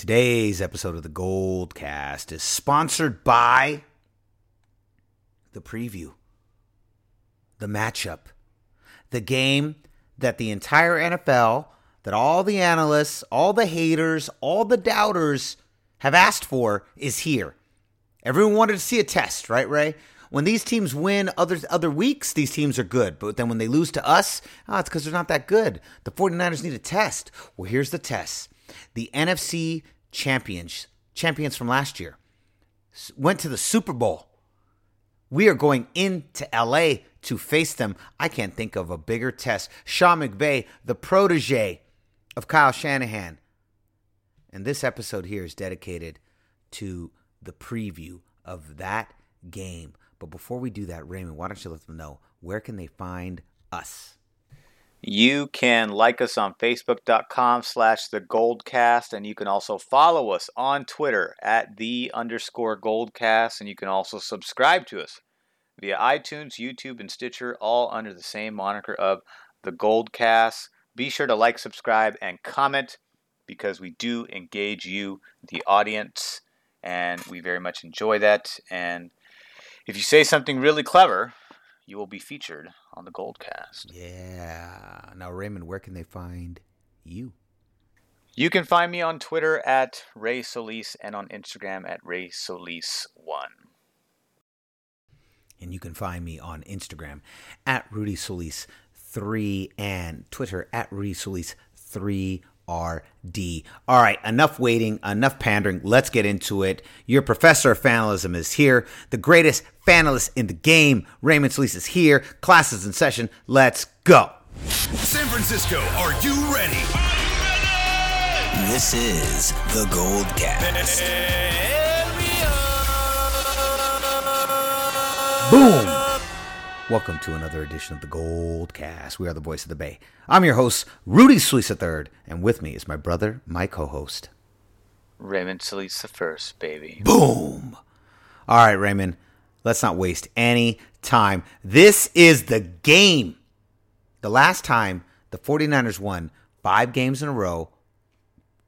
Today's episode of the Gold Cast is sponsored by the preview, the matchup, the game that the entire NFL, that all the analysts, all the haters, all the doubters have asked for is here. Everyone wanted to see a test, right, Ray? When these teams win other other weeks, these teams are good. But then when they lose to us, oh, it's because they're not that good. The 49ers need a test. Well, here's the test the NFC champions, champions from last year, went to the Super Bowl. We are going into LA to face them. I can't think of a bigger test. Sean McVay, the protege of Kyle Shanahan. And this episode here is dedicated to the preview of that game. But before we do that, Raymond, why don't you let them know where can they find us? You can like us on facebook.com slash the goldcast, and you can also follow us on Twitter at the underscore goldcast, and you can also subscribe to us via iTunes, YouTube, and Stitcher, all under the same moniker of the goldcast. Be sure to like, subscribe, and comment because we do engage you, the audience, and we very much enjoy that. And if you say something really clever, you will be featured on the Goldcast. Yeah. Now, Raymond, where can they find you? You can find me on Twitter at Ray Solis and on Instagram at Ray Solis1. And you can find me on Instagram at Rudy Solis3 and Twitter at Rudy Solis3 RD. All right, enough waiting, enough pandering. Let's get into it. Your professor of fanalism is here. The greatest fanalist in the game, Raymond Solis, is here. Classes in session. Let's go. San Francisco, are you ready? This is the Gold Cast. Boom. Welcome to another edition of the Gold Cast. We are the voice of the Bay. I'm your host, Rudy Solis III, and with me is my brother, my co-host, Raymond Solis the first, baby. Boom. All right, Raymond, let's not waste any time. This is the game. The last time the 49ers won five games in a row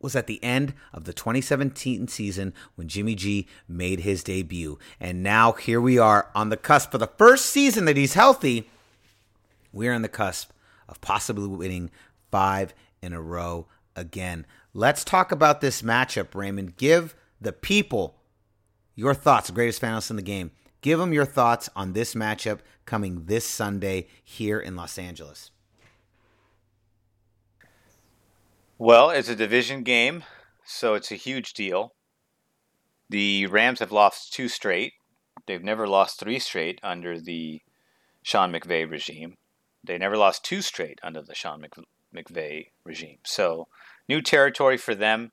was at the end of the 2017 season when Jimmy G made his debut. And now here we are on the cusp for the first season that he's healthy. We're on the cusp of possibly winning five in a row again. Let's talk about this matchup, Raymond. Give the people your thoughts, greatest fanalist in the game. Give them your thoughts on this matchup coming this Sunday here in Los Angeles. Well, it's a division game, so it's a huge deal. The Rams have lost two straight. They've never lost three straight under the Sean McVay regime. They never lost two straight under the Sean McVay regime. So, new territory for them.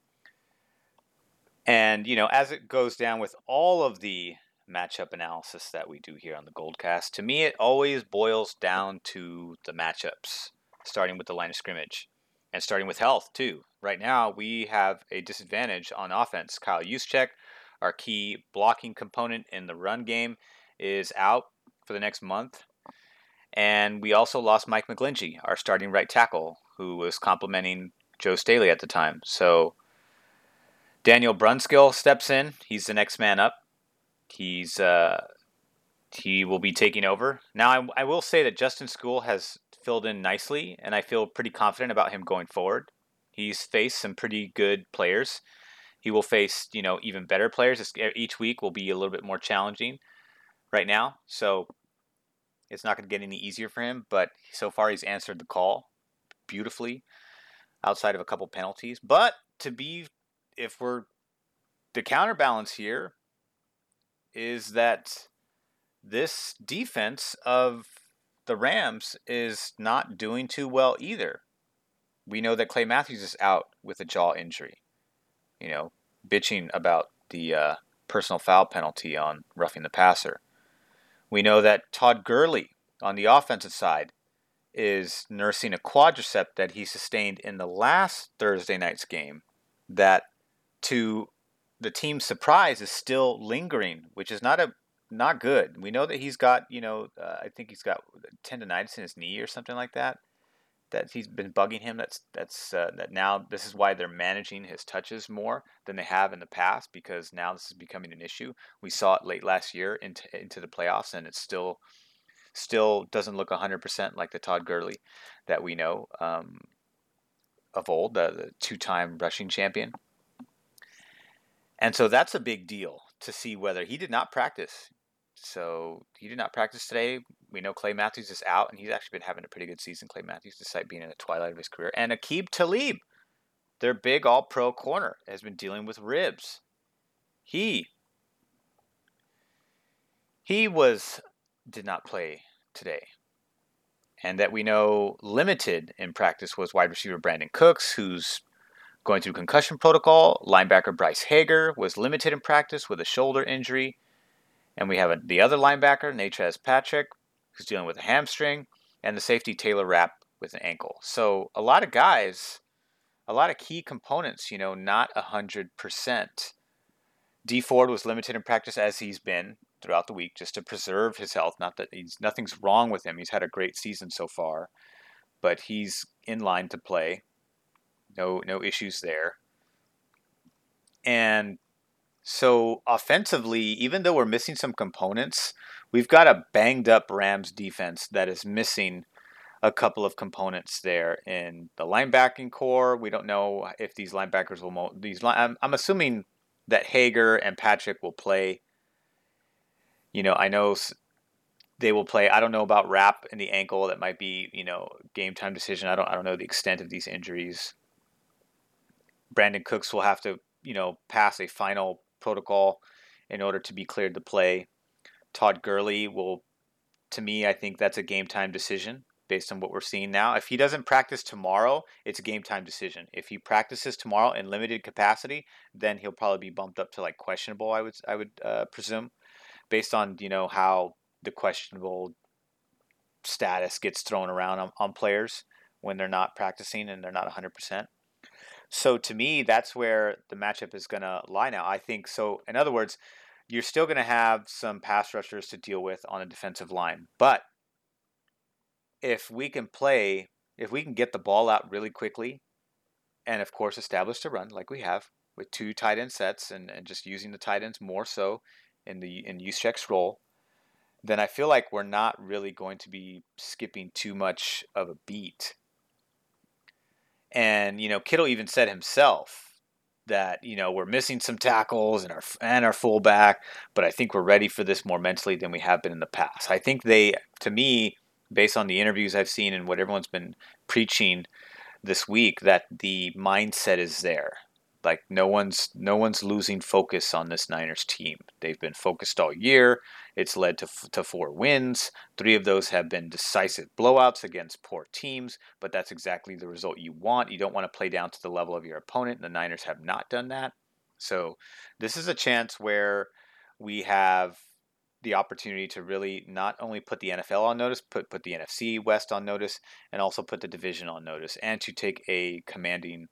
And, you know, as it goes down with all of the matchup analysis that we do here on the Goldcast, to me, it always boils down to the matchups, starting with the line of scrimmage and starting with health too. Right now, we have a disadvantage on offense. Kyle Juszczyk, our key blocking component in the run game, is out for the next month. And we also lost Mike McGlinchey, our starting right tackle, who was complimenting Joe Staley at the time. So Daniel Brunskill steps in. He's the next man up. He's uh, he will be taking over. Now, I, I will say that Justin Skule has filled in nicely, and I feel pretty confident about him going forward. He's faced some pretty good players. He will face, you know, even better players. Each week will be a little bit more challenging right now, so it's not going to get any easier for him. But so far, he's answered the call beautifully, outside of a couple penalties. But to be, if we're the counterbalance here, is that this defense of the Rams is not doing too well either. We know that Clay Matthews is out with a jaw injury. You know, bitching about the uh, personal foul penalty on roughing the passer. We know that Todd Gurley on the offensive side is nursing a quadricep that he sustained in the last Thursday night's game that to the team's surprise is still lingering, which is not a not good. We know that he's got, you know, uh, I think he's got tendonitis in his knee or something like that. that he's been bugging him. That's that's uh, that now this is why they're managing his touches more than they have in the past because now this is becoming an issue. We saw it late last year into into the playoffs, and it's still still doesn't look 100% like the Todd Gurley that we know um, of old, the, the two-time rushing champion. And so that's a big deal to see whether he did not practice. So he did not practice today. We know Clay Matthews is out, and he's actually been having a pretty good season. Clay Matthews, despite being in the twilight of his career, and Aqib Talib, their big All-Pro corner, has been dealing with ribs. He he was did not play today, and that we know limited in practice was wide receiver Brandin Cooks, who's going through concussion protocol. Linebacker Bryce Hager was limited in practice with a shoulder injury. And we have a, the other linebacker, Natrez Patrick, who's dealing with a hamstring, and the safety Taylor Rapp with an ankle. So a lot of guys, a lot of key components, you know, not 100%. Dee Ford was limited in practice as he's been throughout the week just to preserve his health. Not that he's nothing's wrong with him. He's had a great season so far, but he's in line to play. No no issues there. And so offensively, even though we're missing some components, we've got a banged up Rams defense that is missing a couple of components there in the linebacking core. We don't know if these linebackers will mo- these. I'm, I'm assuming that Hager and Patrick will play. You know, I know they will play. I don't know about Rapp in the ankle. That might be you know game time decision. I don't I don't know the extent of these injuries. Brandin Cooks will have to you know pass a final protocol in order to be cleared to play. Todd Gurley will, to me, I think that's a game time decision based on what we're seeing now. If he doesn't practice tomorrow, it's a game time decision. If he practices tomorrow in limited capacity, then he'll probably be bumped up to like questionable. I would I would uh, presume, based on you know how the questionable status gets thrown around on, on players when they're not practicing and they're not 100%. So to me, that's where the matchup is going to lie now. I think so. In other words, you're still going to have some pass rushers to deal with on a defensive line, but if we can play, if we can get the ball out really quickly, and of course establish the run like we have with two tight end sets and, and just using the tight ends more so in the in Juszczyk's role, then I feel like we're not really going to be skipping too much of a beat and you know, Kittle even said himself that you know we're missing some tackles and our and our fullback, but I think we're ready for this more mentally than we have been in the past. I think they, to me, based on the interviews I've seen and what everyone's been preaching this week, that the mindset is there. Like no one's no one's losing focus on this Niners team. They've been focused all year. It's led to, to four wins. Three of those have been decisive blowouts against poor teams, but that's exactly the result you want. You don't want to play down to the level of your opponent. And the Niners have not done that. So this is a chance where we have the opportunity to really not only put the NFL on notice, put put the NFC West on notice, and also put the division on notice, and to take a commanding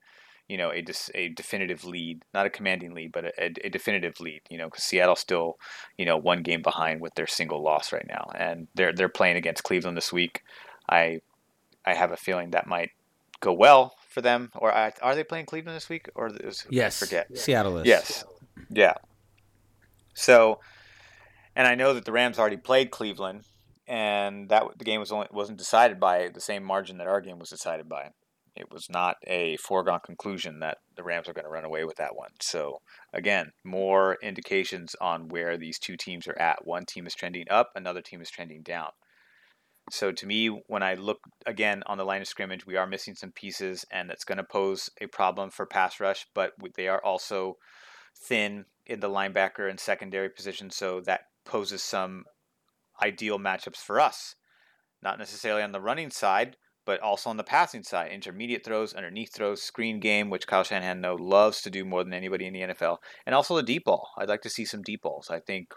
you know a a definitive lead, not a commanding lead, but a, a definitive lead. You know, because Seattle's still you know one game behind with their single loss right now, and they're they're playing against Cleveland this week. I I have a feeling that might go well for them. Or are they playing Cleveland this week? Or is, yes, I forget Seattle is. Yes, yeah. So, and I know that the Rams already played Cleveland, and that the game was only wasn't decided by the same margin that our game was decided by it was not a foregone conclusion that the Rams are going to run away with that one. So, again, more indications on where these two teams are at. One team is trending up, another team is trending down. So, to me, when I look again on the line of scrimmage, we are missing some pieces, and that's going to pose a problem for pass rush, but they are also thin in the linebacker and secondary position, so that poses some ideal matchups for us. Not necessarily on the running side, but also on the passing side, intermediate throws, underneath throws, screen game, which Kyle Shanahan know loves to do more than anybody in the NFL, and also the deep ball. I'd like to see some deep balls. I think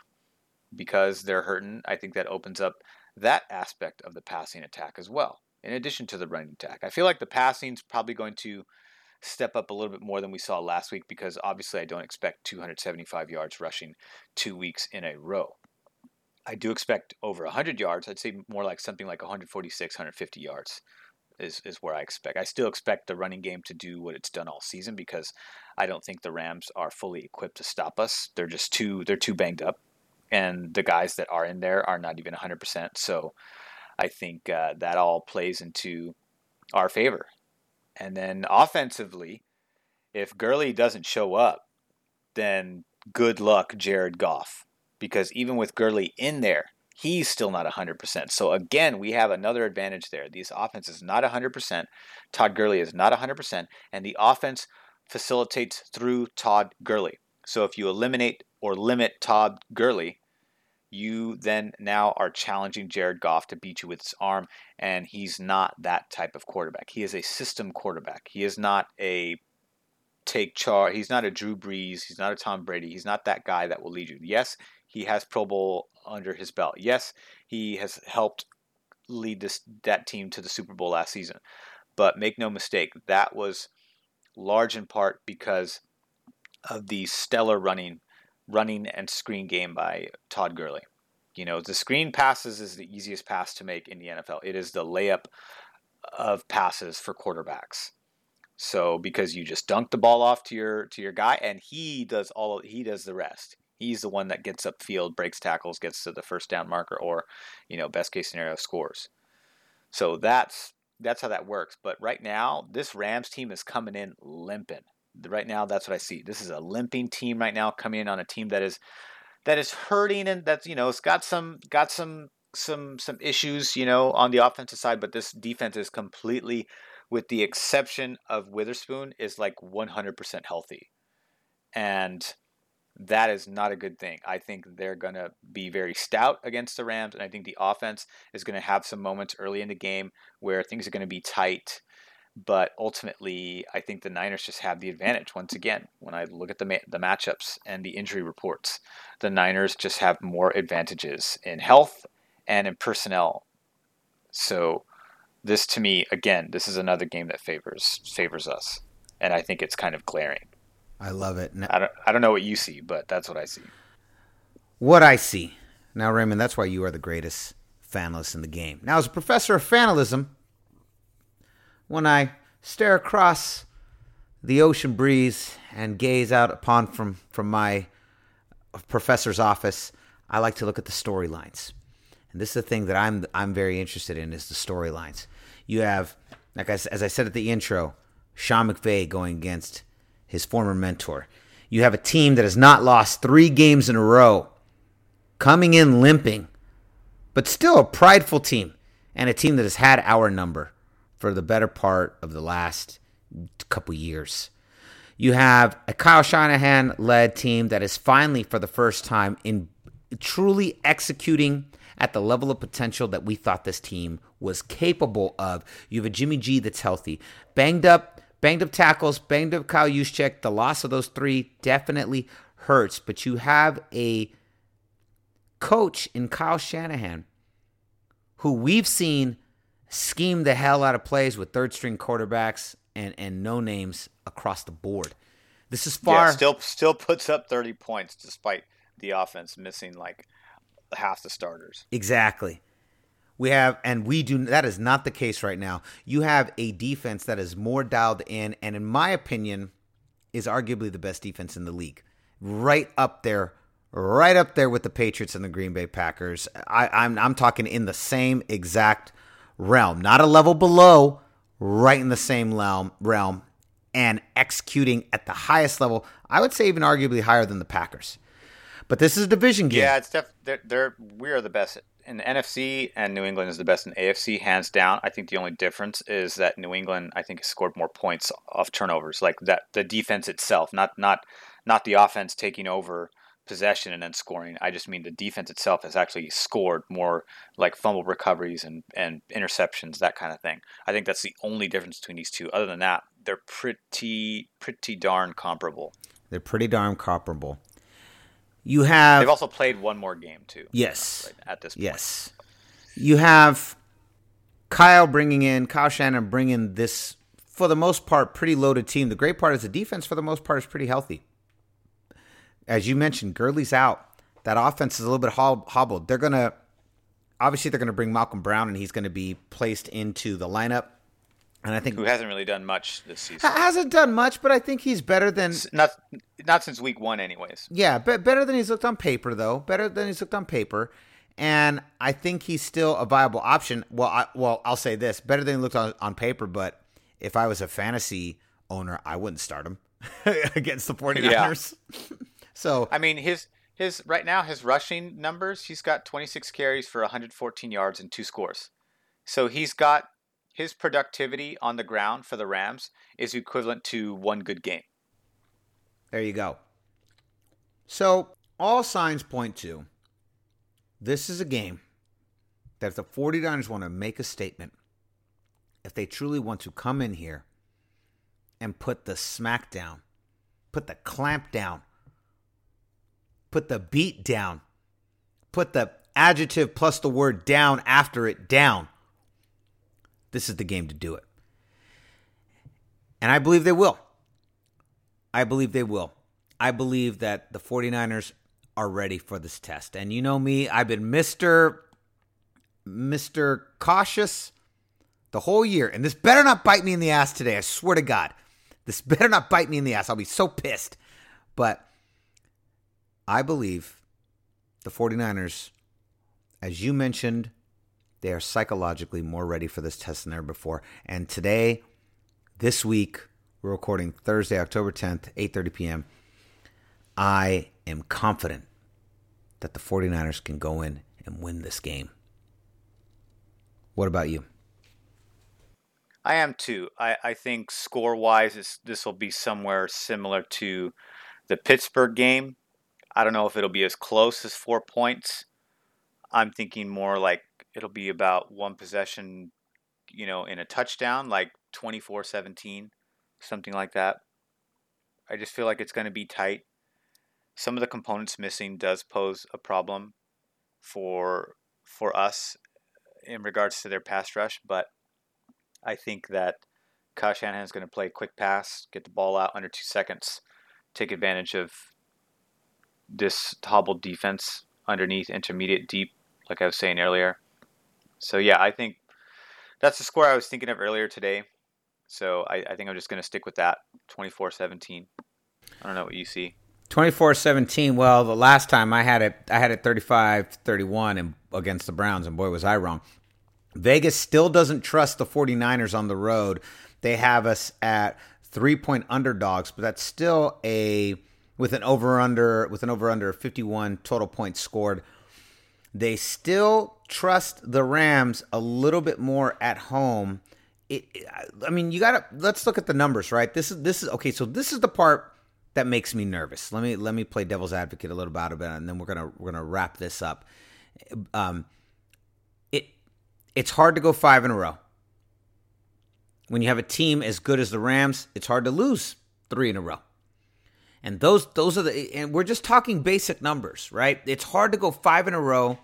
because they're hurting, I think that opens up that aspect of the passing attack as well, in addition to the running attack. I feel like the passing is probably going to step up a little bit more than we saw last week because obviously I don't expect 275 yards rushing two weeks in a row. I do expect over 100 yards. I'd say more like something like 146, 150 yards is is where I expect. I still expect the running game to do what it's done all season because I don't think the Rams are fully equipped to stop us. They're just too they're too banged up, and the guys that are in there are not even 100%. So I think uh, that all plays into our favor. And then offensively, if Gurley doesn't show up, then good luck, Jared Goff. Because even with Gurley in there, he's still not 100%. So again, we have another advantage there. This offense is not 100%. Todd Gurley is not 100%. And the offense facilitates through Todd Gurley. So if you eliminate or limit Todd Gurley, you then now are challenging Jared Goff to beat you with his arm, and he's not that type of quarterback. He is a system quarterback. He is not a take charge. He's not a Drew Brees. He's not a Tom Brady. He's not that guy that will lead you. Yes, he has Pro Bowl under his belt. Yes, he has helped lead this that team to the Super Bowl last season. But make no mistake, that was large in part because of the stellar running running and screen game by Todd Gurley. You know, the screen passes is the easiest pass to make in the NFL. It is the layup of passes for quarterbacks. So because you just dunk the ball off to your to your guy and he does all he does the rest. He's the one that gets upfield, breaks tackles, gets to the first down marker or, you know, best case scenario scores. So that's that's how that works. But right now, this Rams team is coming in limping right now that's what I see. This is a limping team right now coming in on a team that is that is hurting and that's you know it's got some got some some some issues you know on the offensive side, but this defense is completely, with the exception of Witherspoon, is like 100% healthy, and that is not a good thing. I think they're going to be very stout against the Rams, and I think the offense is going to have some moments early in the game where things are going to be tight but ultimately, I think the Niners just have the advantage once again. When I look at the ma- the matchups and the injury reports, the Niners just have more advantages in health and in personnel. So, this to me, again, this is another game that favors favors us, and I think it's kind of glaring. I love it. Now, I don't I don't know what you see, but that's what I see. What I see now, Raymond. That's why you are the greatest fanalist in the game. Now, as a professor of fanalism when I stare across the ocean breeze and gaze out upon from, from my professor's office, I like to look at the storylines. And this is the thing that I'm I'm very interested in is the storylines. You have, like I, as I said at the intro, Sean McVay going against his former mentor. You have a team that has not lost three games in a row, coming in limping, but still a prideful team and a team that has had our number for the better part of the last couple years. You have a Kyle Shanahan led team that is finally, for the first time, in truly executing at the level of potential that we thought this team was capable of. You have a Jimmy G that's healthy, banged up, banged up tackles, banged up Kyle Juszczyk. The loss of those three definitely hurts, but you have a coach in Kyle Shanahan who we've seen scheme the hell out of plays with third string quarterbacks and, and no names across the board. This is far yeah, still still puts up 30 points despite the offense missing like half the starters. Exactly. We have and we do that is not the case right now. You have a defense that is more dialed in and in my opinion is arguably the best defense in the league. Right up there right up there with the Patriots and the Green Bay Packers. I, I'm I'm talking in the same exact realm, not a level below, right in the same realm, realm and executing at the highest level. I would say even arguably higher than the Packers. But this is a division game. Yeah, it's def- they're, they're we are the best in the NFC, and New England is the best in AFC, hands down. I think the only difference is that New England, I think, has scored more points off turnovers, like that the defense itself, not not not the offense taking over possession and then scoring. I just mean the defense itself has actually scored more like fumble recoveries and, and interceptions, that kind of thing. I think that's the only difference between these two. Other than that, they're pretty pretty darn comparable. They're pretty darn comparable. You have They've also played one more game too. Yes. Right, at this point. Yes. You have Kyle bringing in Kyle Shanahan bringing this for the most part pretty loaded team. The great part is the defense for the most part is pretty healthy as you mentioned, Gurley's out. That offense is a little bit hobbled. They're gonna obviously they're gonna bring Malcolm Brown, and he's gonna be placed into the lineup. And I think who hasn't really done much this season. hasn't done much, but I think he's better than S- Not not since week one, anyways. Yeah, but better than he's looked on paper, though. Better than he's looked on paper, and I think he's still a viable option. Well, I, well, I'll say this: better than he looked on, on paper. But if I was a fantasy owner, I wouldn't start him against the 49ers. so I mean, his his right now his rushing numbers. He's got 26 carries for 114 yards and two scores. So he's got his productivity on the ground for the Rams is equivalent to one good game. there you go. So all signs point to this is a game that if the 49ers want to make a statement, if they truly want to come in here and put the smack down, put the clamp down, put the beat down, put the adjective plus the word down after it down, this is the game to do it. And I believe they will. I believe they will. I believe that the 49ers are ready for this test. And you know me, I've been Mr. Mr. Cautious the whole year. And this better not bite me in the ass today. I swear to God. This better not bite me in the ass. I'll be so pissed. But I believe the 49ers, as you mentioned, they are psychologically more ready for this test than ever before. And today, this week, we're recording Thursday, October 10th, 8:30 p.m. I am confident that the 49ers can go in and win this game. What about you? I am too. I, I think score wise, this will be somewhere similar to the Pittsburgh game. I don't know if it'll be as close as four points. I'm thinking more like it'll be about one possession, you know, in a touchdown, like 24 17, something like that. I just feel like it's going to be tight. Some of the components missing does pose a problem for for us in regards to their pass rush, but I think that Kyle Shanahan is going to play quick pass, get the ball out under two seconds, take advantage of this hobbled defense underneath, intermediate, deep, like I was saying earlier. So yeah, I think that's the score I was thinking of earlier today. So I, I think I'm just going to stick with that, 24-17. I don't know what you see. 24-17. Well, the last time I had it I had it 35-31 and against the Browns and boy was I wrong. Vegas still doesn't trust the 49ers on the road. They have us at 3-point underdogs, but that's still a with an over under with an over under 51 total points scored. They still trust the Rams a little bit more at home. It, I mean, you got to let's look at the numbers, right? This is this is okay. So this is the part that makes me nervous. Let me let me play devil's advocate a little bit about it, and then we're gonna we're gonna wrap this up. Um, it it's hard to go five in a row. When you have a team as good as the Rams, it's hard to lose three in a row. And those those are the and we're just talking basic numbers, right? It's hard to go five in a row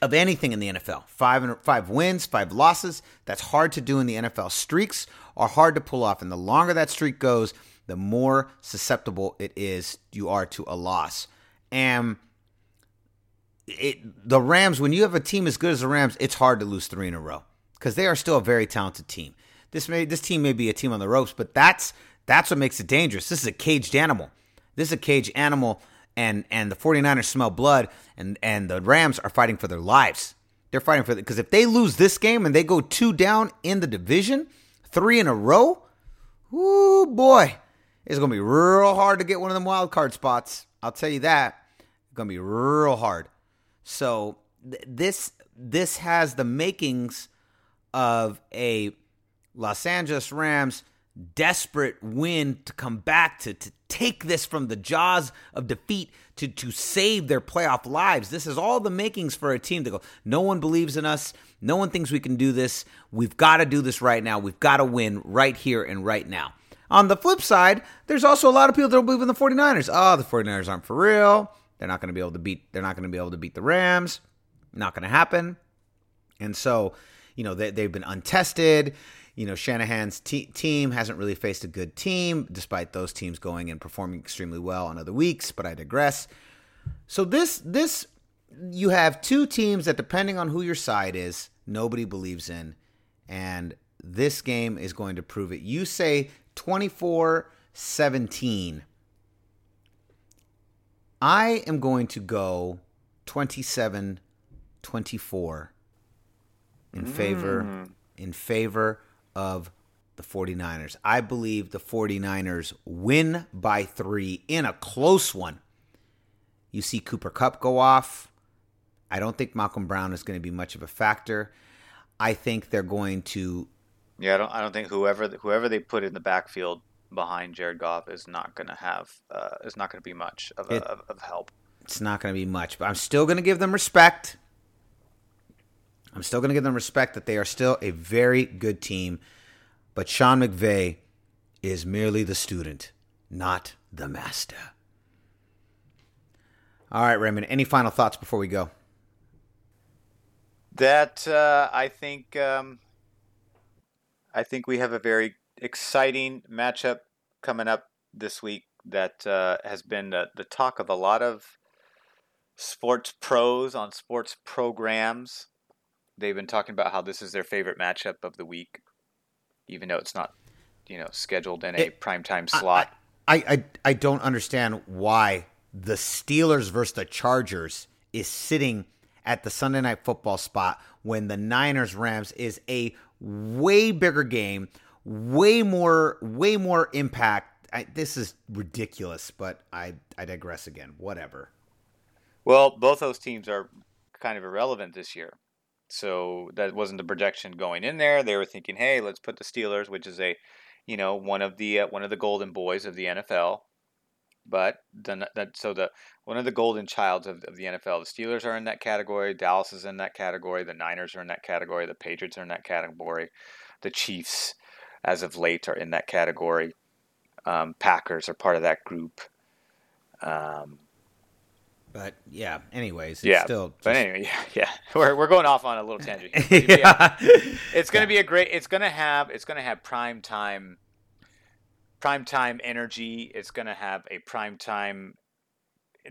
of anything in the NFL. Five and five wins, five losses. That's hard to do in the NFL. Streaks are hard to pull off, and the longer that streak goes, the more susceptible it is you are to a loss. And it the Rams, when you have a team as good as the Rams, it's hard to lose three in a row because they are still a very talented team. This may this team may be a team on the ropes, but that's that's what makes it dangerous. This is a caged animal. This is a caged animal, and and the 49ers smell blood, and and the Rams are fighting for their lives. They're fighting for because if they lose this game and they go two down in the division, three in a row, ooh boy, it's gonna be real hard to get one of them wild card spots. I'll tell you that. It's gonna be real hard. So th- this this has the makings of a Los Angeles Rams desperate win to come back to to take this from the jaws of defeat to to save their playoff lives. This is all the makings for a team to go. No one believes in us. No one thinks we can do this. We've got to do this right now. We've got to win right here and right now. On the flip side, there's also a lot of people that don't believe in the 49ers. Oh, the 49ers aren't for real. They're not going to be able to beat they're not going to be able to beat the Rams. Not going to happen. And so, you know, they, they've been untested. You know, Shanahan's te- team hasn't really faced a good team, despite those teams going and performing extremely well on other weeks. But I digress. So this this you have two teams that, depending on who your side is, nobody believes in, and this game is going to prove it. You say 24 17. I am going to go 27 24 in favor mm. in favor of the 49ers. I believe the 49ers win by 3 in a close one. You see Cooper Kupp go off. I don't think Malcolm Brown is going to be much of a factor. I think they're going to Yeah, I don't. I don't think whoever whoever they put in the backfield behind Jared Goff is not going to have uh, is not going to be much of, a, It- of of help. it's not going to be much, but I'm still going to give them respect. I'm still going to give them respect that they are still a very good team, but Sean McVay is merely the student, not the master. All right, Raymond, any final thoughts before we go? That uh, I think um, I think we have a very exciting matchup coming up this week that uh, has been the, the talk of a lot of sports pros on sports programs. They've been talking about how this is their favorite matchup of the week, even though it's not, you know, scheduled in a It- primetime slot. I, I I don't understand why the Steelers versus the Chargers is sitting at the Sunday night football spot when the Niners Rams is a way bigger game, way more way more impact. I, this is ridiculous, but I I digress again. Whatever. Well, both those teams are kind of irrelevant this year. So that wasn't the projection going in there. They were thinking, "Hey, let's put the Steelers, which is a, you know, one of the uh, one of the golden boys of the NFL." But then that so the one of the golden childs of, of the NFL. The Steelers are in that category. Dallas is in that category. The Niners are in that category. The Patriots are in that category. The Chiefs, as of late, are in that category. Um, Packers are part of that group. Um, But yeah. Anyways, it's yeah, still. but just- anyway, yeah, yeah, we're, we're going off on a little tangent. Here, yeah, yeah. it's gonna be a great. It's gonna have. It's gonna have prime time. Prime time energy. It's gonna have a prime time.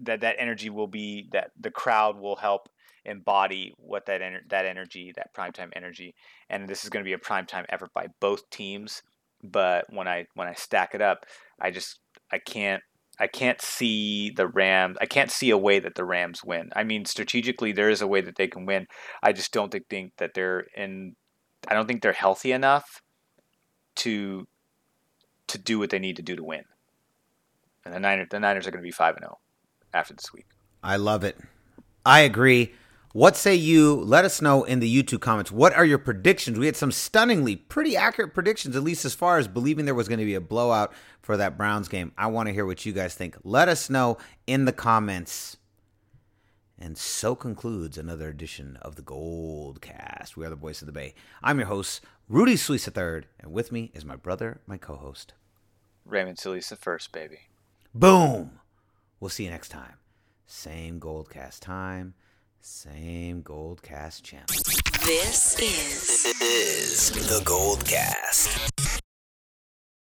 That that energy will be that the crowd will help embody what that ener- that energy that prime time energy and this is going to be a prime time effort by both teams but when i when i stack it up i just i can't I can't see the Rams. I can't see a way that the Rams win. I mean, strategically, there is a way that they can win. I just don't think, that they're in. I don't think they're healthy enough to to do what they need to do to win. And the Niners, the Niners are going to be five and zero after this week. I love it. I agree. What say you? Let us know in the YouTube comments. What are your predictions? We had some stunningly pretty accurate predictions, at least as far as believing there was going to be a blowout for that Browns game. I want to hear what you guys think. Let us know in the comments. And so concludes another edition of the Gold Cast. We are the voice of the Bay. I'm your host, Rudy Solis III, and with me is my brother, my co-host. Raymond Silisa first, baby. Boom. We'll see you next time. Same Goldcast time, same Gold Cast channel. This is is the Gold Cast.